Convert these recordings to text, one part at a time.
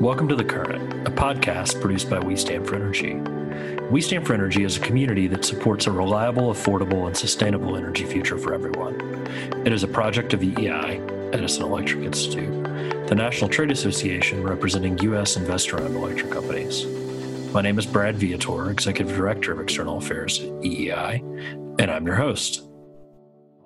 Welcome to The Current, a podcast produced by We Stand for Energy. We Stand for Energy is a community that supports a reliable, affordable, and sustainable energy future for everyone. It is a project of EEI, Edison Electric Institute, the National Trade Association representing U.S. investor owned electric companies. My name is Brad Viator, Executive Director of External Affairs at EEI, and I'm your host.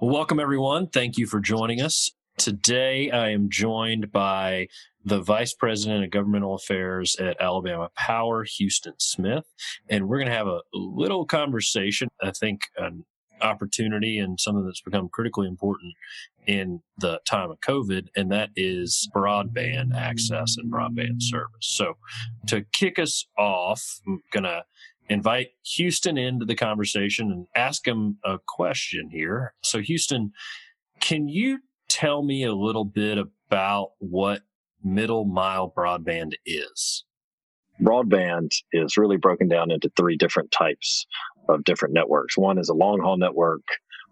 Welcome, everyone. Thank you for joining us. Today, I am joined by the Vice President of Governmental Affairs at Alabama Power, Houston Smith, and we're going to have a little conversation. I think an opportunity and something that's become critically important in the time of COVID, and that is broadband access and broadband service. So, to kick us off, I'm going to invite Houston into the conversation and ask him a question here. So, Houston, can you tell me a little bit about what middle mile broadband is? Broadband is really broken down into three different types of different networks. One is a long haul network,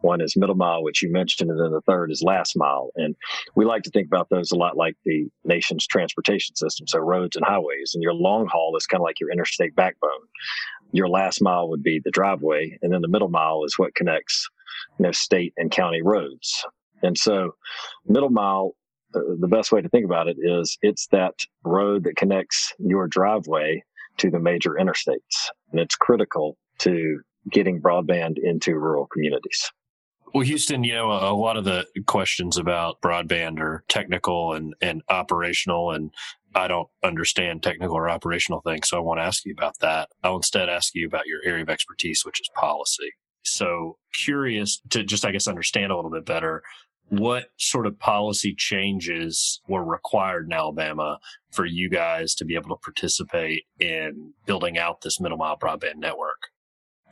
one is middle mile, which you mentioned, and then the third is last mile. And we like to think about those a lot like the nation's transportation system, so roads and highways. And your long haul is kind of like your interstate backbone. Your last mile would be the driveway, and then the middle mile is what connects you know, state and county roads. And so, middle mile, the best way to think about it is it's that road that connects your driveway to the major interstates. And it's critical to getting broadband into rural communities. Well, Houston, you know, a lot of the questions about broadband are technical and, and operational, and I don't understand technical or operational things. So I want to ask you about that. I'll instead ask you about your area of expertise, which is policy. So curious to just, I guess, understand a little bit better what sort of policy changes were required in Alabama for you guys to be able to participate in building out this middle mile broadband network?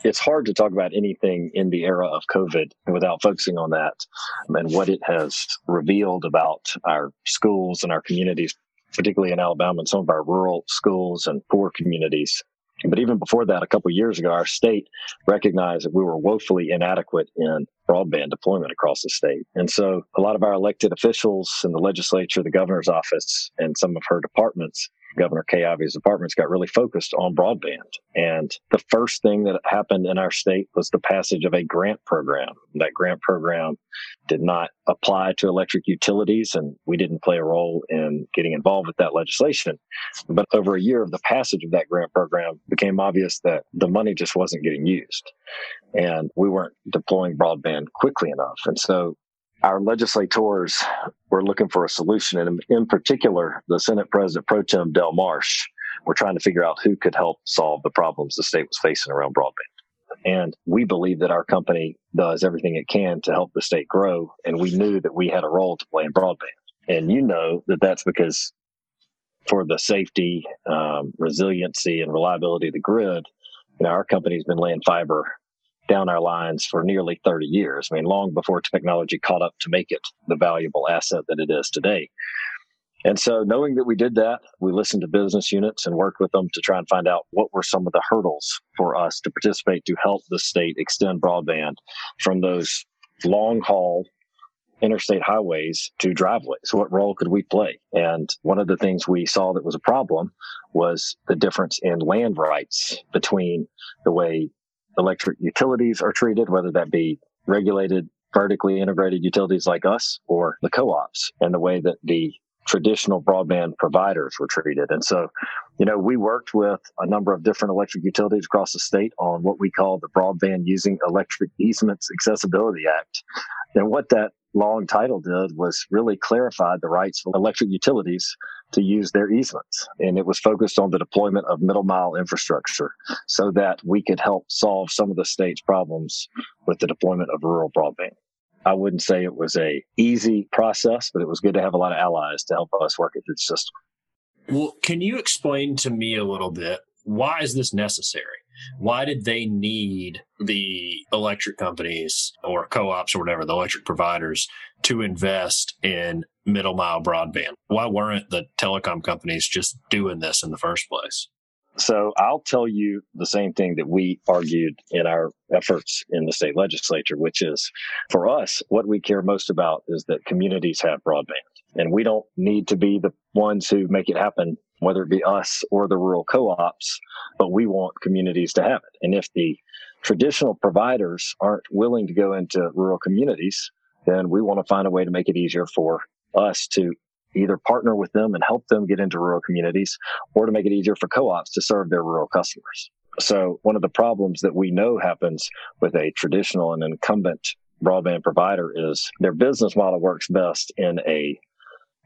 It's hard to talk about anything in the era of COVID without focusing on that and what it has revealed about our schools and our communities, particularly in Alabama and some of our rural schools and poor communities. But even before that, a couple years ago, our state recognized that we were woefully inadequate in broadband deployment across the state. And so a lot of our elected officials in the legislature, the governor's office, and some of her departments Governor Kay Ivey's departments got really focused on broadband. And the first thing that happened in our state was the passage of a grant program. That grant program did not apply to electric utilities, and we didn't play a role in getting involved with that legislation. But over a year of the passage of that grant program, became obvious that the money just wasn't getting used. And we weren't deploying broadband quickly enough. And so our legislators were looking for a solution. And in particular, the Senate President Pro Tem Del Marsh were trying to figure out who could help solve the problems the state was facing around broadband. And we believe that our company does everything it can to help the state grow. And we knew that we had a role to play in broadband. And you know that that's because for the safety, um, resiliency, and reliability of the grid, you know, our company's been laying fiber down our lines for nearly 30 years. I mean, long before technology caught up to make it the valuable asset that it is today. And so, knowing that we did that, we listened to business units and worked with them to try and find out what were some of the hurdles for us to participate to help the state extend broadband from those long haul interstate highways to driveways. What role could we play? And one of the things we saw that was a problem was the difference in land rights between the way electric utilities are treated, whether that be regulated, vertically integrated utilities like us or the co-ops and the way that the traditional broadband providers were treated. And so, you know, we worked with a number of different electric utilities across the state on what we call the Broadband Using Electric Easements Accessibility Act. And what that long title did was really clarified the rights of electric utilities to use their easements. And it was focused on the deployment of middle mile infrastructure so that we could help solve some of the state's problems with the deployment of rural broadband. I wouldn't say it was a easy process, but it was good to have a lot of allies to help us work it through the system. Well, can you explain to me a little bit why is this necessary? Why did they need the electric companies or co-ops or whatever, the electric providers to invest in middle mile broadband? Why weren't the telecom companies just doing this in the first place? So I'll tell you the same thing that we argued in our efforts in the state legislature, which is for us, what we care most about is that communities have broadband. And we don't need to be the ones who make it happen, whether it be us or the rural co-ops, but we want communities to have it. And if the traditional providers aren't willing to go into rural communities, then we want to find a way to make it easier for us to either partner with them and help them get into rural communities or to make it easier for co-ops to serve their rural customers. So one of the problems that we know happens with a traditional and incumbent broadband provider is their business model works best in a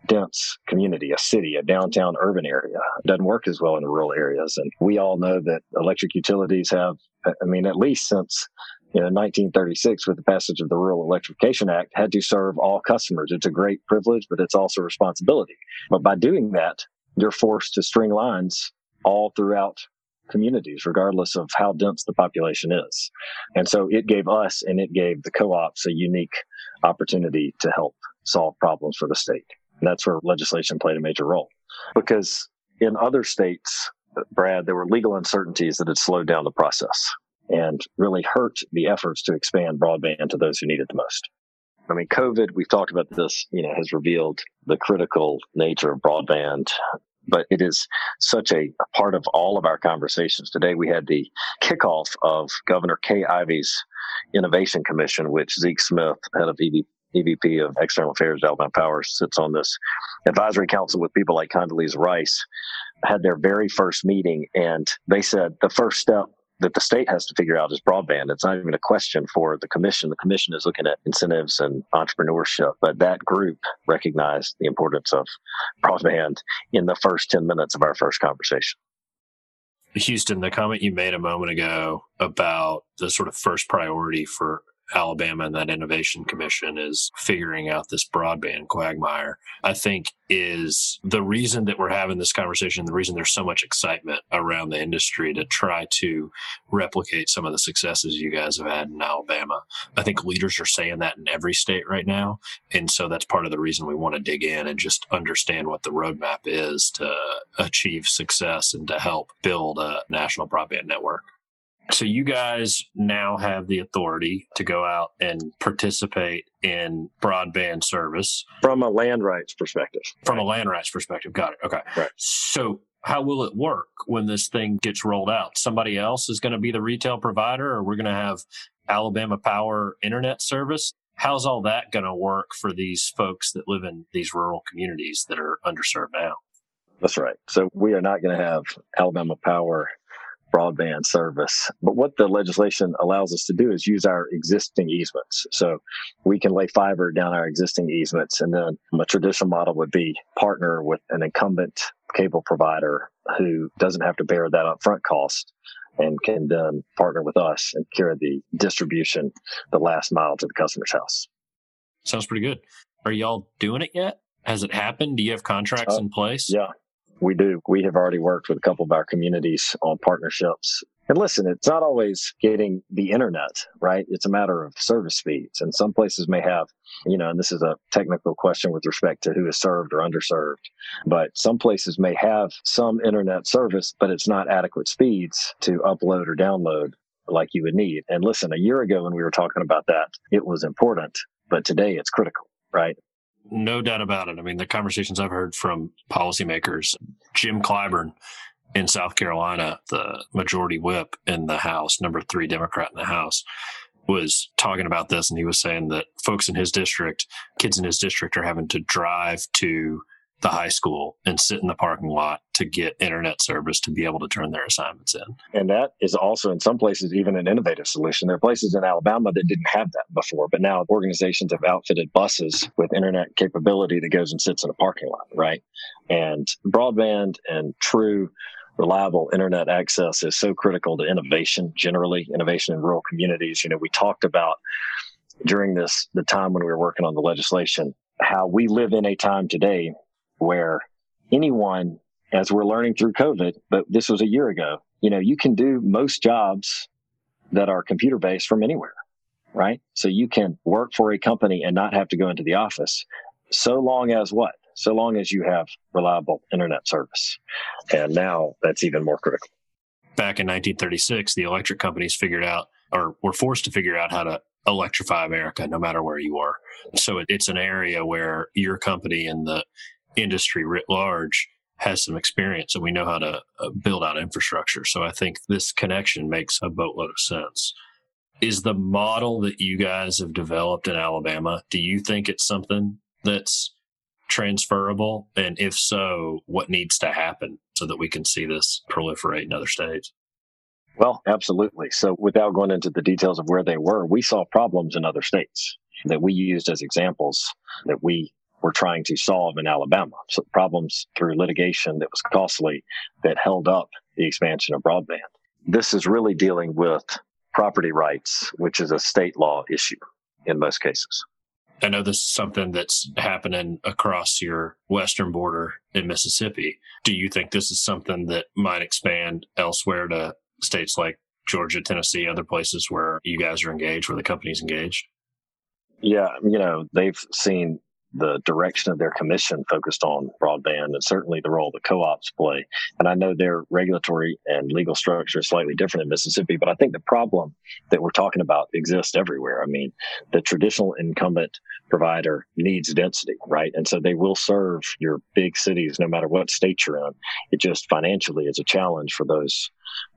dense community, a city, a downtown urban area. It doesn't work as well in the rural areas. And we all know that electric utilities have, I mean, at least since you know, 1936 with the passage of the Rural Electrification Act had to serve all customers. It's a great privilege, but it's also a responsibility. But by doing that, you're forced to string lines all throughout communities, regardless of how dense the population is. And so it gave us and it gave the co-ops a unique opportunity to help solve problems for the state. And that's where legislation played a major role. Because in other states, Brad, there were legal uncertainties that had slowed down the process and really hurt the efforts to expand broadband to those who need it the most. I mean, COVID, we've talked about this, you know, has revealed the critical nature of broadband, but it is such a, a part of all of our conversations. Today, we had the kickoff of Governor Kay Ivey's Innovation Commission, which Zeke Smith, head of EV, EVP of External Affairs Alabama Power, sits on this advisory council with people like Condoleezza Rice, had their very first meeting. And they said the first step that the state has to figure out is broadband. It's not even a question for the commission. The commission is looking at incentives and entrepreneurship, but that group recognized the importance of broadband in the first 10 minutes of our first conversation. Houston, the comment you made a moment ago about the sort of first priority for Alabama and that innovation commission is figuring out this broadband quagmire, I think is the reason that we're having this conversation, the reason there's so much excitement around the industry to try to replicate some of the successes you guys have had in Alabama. I think leaders are saying that in every state right now. And so that's part of the reason we want to dig in and just understand what the roadmap is to achieve success and to help build a national broadband network. So you guys now have the authority to go out and participate in broadband service from a land rights perspective. From a land rights perspective, got it. Okay. Right. So how will it work when this thing gets rolled out? Somebody else is going to be the retail provider, or we're going to have Alabama Power internet service. How's all that going to work for these folks that live in these rural communities that are underserved now? That's right. So we are not going to have Alabama Power broadband service. But what the legislation allows us to do is use our existing easements. So we can lay fiber down our existing easements. And then a traditional model would be partner with an incumbent cable provider who doesn't have to bear that upfront cost and can then partner with us and carry the distribution the last mile to the customer's house. Sounds pretty good. Are y'all doing it yet? Has it happened? Do you have contracts uh, in place? Yeah, we do. We have already worked with a couple of our communities on partnerships. And listen, it's not always getting the internet, right? It's a matter of service speeds. And some places may have, you know, and this is a technical question with respect to who is served or underserved, but some places may have some internet service, but it's not adequate speeds to upload or download like you would need. And listen, a year ago when we were talking about that, it was important, but today it's critical, right? No doubt about it. I mean, the conversations I've heard from policymakers, Jim Clyburn in South Carolina, the majority whip in the House, number three Democrat in the House, was talking about this. And he was saying that folks in his district, kids in his district, are having to drive to the high school and sit in the parking lot to get internet service to be able to turn their assignments in. And that is also in some places even an innovative solution. There are places in Alabama that didn't have that before, but now organizations have outfitted buses with internet capability that goes and sits in a parking lot, right? And broadband and true reliable internet access is so critical to innovation generally, innovation in rural communities. You know, we talked about during this the time when we were working on the legislation how we live in a time today where anyone, as we're learning through COVID, but this was a year ago, you know, you can do most jobs that are computer based from anywhere, right? So you can work for a company and not have to go into the office so long as what? So long as you have reliable internet service. And now that's even more critical. Back in 1936, the electric companies figured out or were forced to figure out how to electrify America no matter where you are. So it's an area where your company and the industry writ large has some experience and we know how to uh, build out infrastructure. So I think this connection makes a boatload of sense. Is the model that you guys have developed in Alabama, do you think it's something that's transferable? And if so, what needs to happen so that we can see this proliferate in other states? Well, absolutely. So, without going into the details of where they were, we saw problems in other states that we used as examples that we were trying to solve in Alabama. So, problems through litigation that was costly that held up the expansion of broadband. This is really dealing with property rights, which is a state law issue in most cases. I know this is something that's happening across your western border in Mississippi. Do you think this is something that might expand elsewhere to states like Georgia, Tennessee, other places where you guys are engaged, where the company's engaged? Yeah, you know, they've seen the direction of their commission focused on broadband and certainly the role the co-ops play. And I know their regulatory and legal structure is slightly different in Mississippi, but I think the problem that we're talking about exists everywhere. I mean, the traditional incumbent provider needs density, right? And so they will serve your big cities no matter what state you're in. It just financially is a challenge for those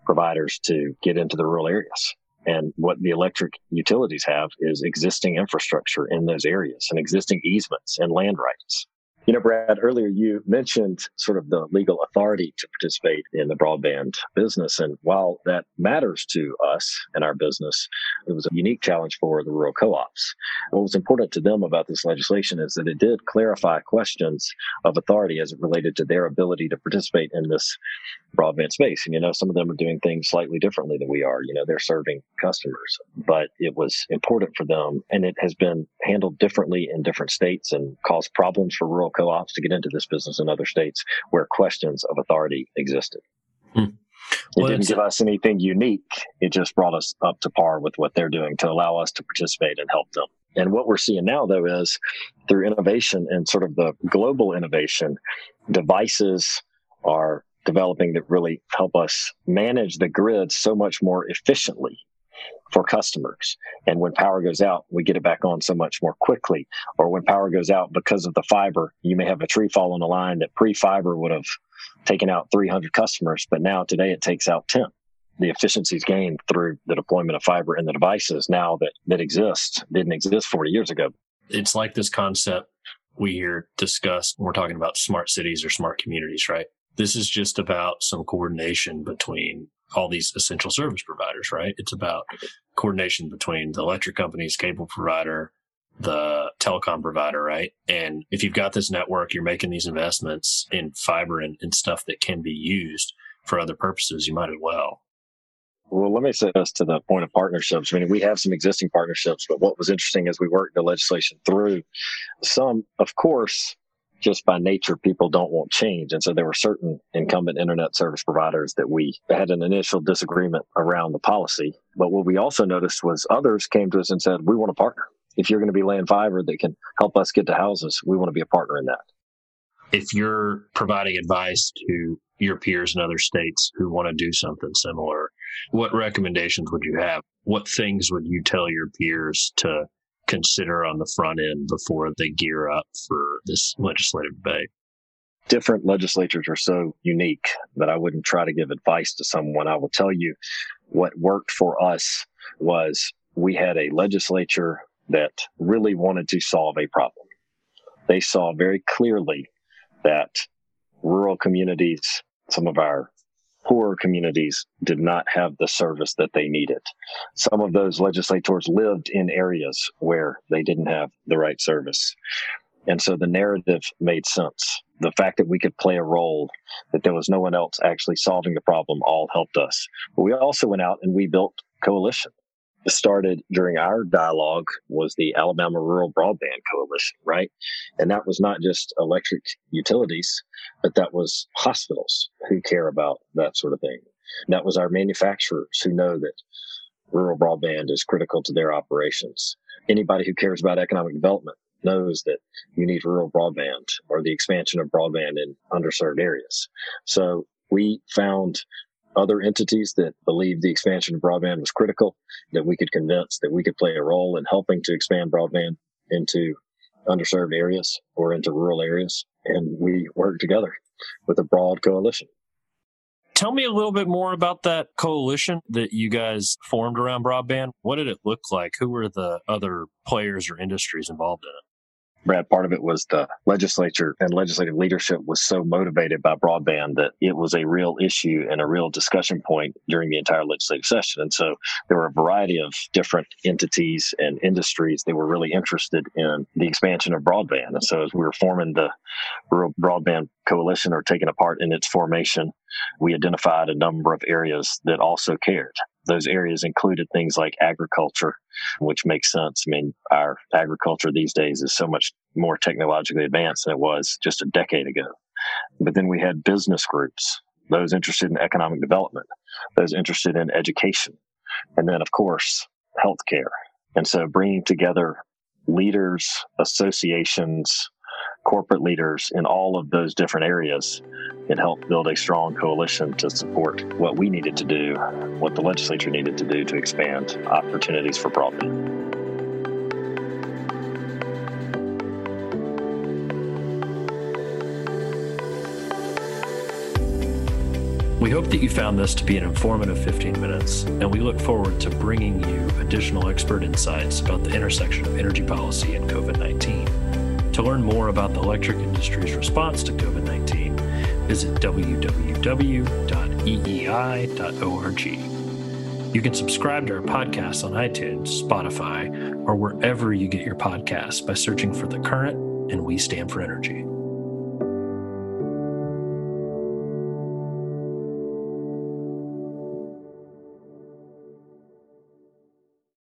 providers to get into the rural areas. And what the electric utilities have is existing infrastructure in those areas and existing easements and land rights. You know, Brad, earlier you mentioned sort of the legal authority to participate in the broadband business. And while that matters to us and our business, it was a unique challenge for the rural co ops. What was important to them about this legislation is that it did clarify questions of authority as it related to their ability to participate in this broadband space. And, you know, some of them are doing things slightly differently than we are. You know, they're serving customers, but it was important for them and it has been handled differently in different states and caused problems for rural co-ops to get into this business in other states where questions of authority existed. Hmm. It didn't give us anything unique. It just brought us up to par with what they're doing to allow us to participate and help them. And what we're seeing now, though, is through innovation and sort of the global innovation, devices are developing that really help us manage the grid so much more efficiently for customers. And when power goes out, we get it back on so much more quickly. Or when power goes out because of the fiber, you may have a tree fall on a line that pre fiber would have taken out 300 customers, but now today it takes out 10. The efficiencies gained through the deployment of fiber in the devices now that, that exist didn't exist 40 years ago. It's like this concept we hear discussed when we're talking about smart cities or smart communities, right? This is just about some coordination between all these essential service providers, right? It's about coordination between the electric companies, cable provider, the telecom provider, right? And if you've got this network, you're making these investments in fiber and, and stuff that can be used for other purposes, you might as well. Well, let me say this to the point of partnerships. I mean, we have some existing partnerships, but what was interesting as we worked the legislation through, some, of course, just by nature, people don't want change. And so there were certain incumbent internet service providers that we had an initial disagreement around the policy. But what we also noticed was others came to us and said, we want to partner. If you're going to be laying fiber that can help us get to houses, we want to be a partner in that. If you're providing advice to your peers in other states who want to do something similar, what recommendations would you have? What things would you tell your peers to consider on the front end before they gear up for this legislative debate? Different legislatures are so unique that I wouldn't try to give advice to someone. I will tell you what worked for us was we had a legislature that really wanted to solve a problem. They saw very clearly that rural communities, some of our poorer communities did not have the service that they needed. Some of those legislators lived in areas where they didn't have the right service. And so the narrative made sense. The fact that we could play a role, that there was no one else actually solving the problem, all helped us. But we also went out and we built coalition started during our dialogue was the Alabama Rural Broadband Coalition, right? And that was not just electric utilities, but that was hospitals who care about that sort of thing. that was our manufacturers who know that rural broadband is critical to their operations. Anybody who cares about economic development knows that you need rural broadband or the expansion of broadband in underserved areas. So we found other entities that believed the expansion of broadband was critical, that we could convince that we could play a role in helping to expand broadband into underserved areas or into rural areas. and we worked together with a broad coalition. Tell me a little bit more about that coalition that you guys formed around broadband. What did it look like? Who were the other players or industries involved in it? Brad, part of it was the legislature and legislative leadership was so motivated by broadband that it was a real issue and a real discussion point during the entire legislative session. And so there were a variety of different entities and industries that were really interested in the expansion of broadband. And so as we were forming the Rural Broadband Coalition or taking a part in its formation, we identified a number of areas that also cared those areas included things like agriculture, which makes sense. I mean, our agriculture these days is so much more technologically advanced than it was just a decade ago. But then we had business groups, those interested in economic development, those interested in education, and then, of course, healthcare. And so bringing together leaders, associations, corporate leaders in all of those different areas and helped build a strong coalition to support what we needed to do, what the legislature needed to do to expand opportunities for broadband. We hope that you found this to be an informative 15 minutes, and we look forward to bringing you additional expert insights about the intersection of energy policy and COVID 19. To learn more about the electric industry's response to COVID 19, visit www.eei.org. You can subscribe to our podcast on iTunes, Spotify, or wherever you get your podcasts by searching for The Current and We Stand for Energy.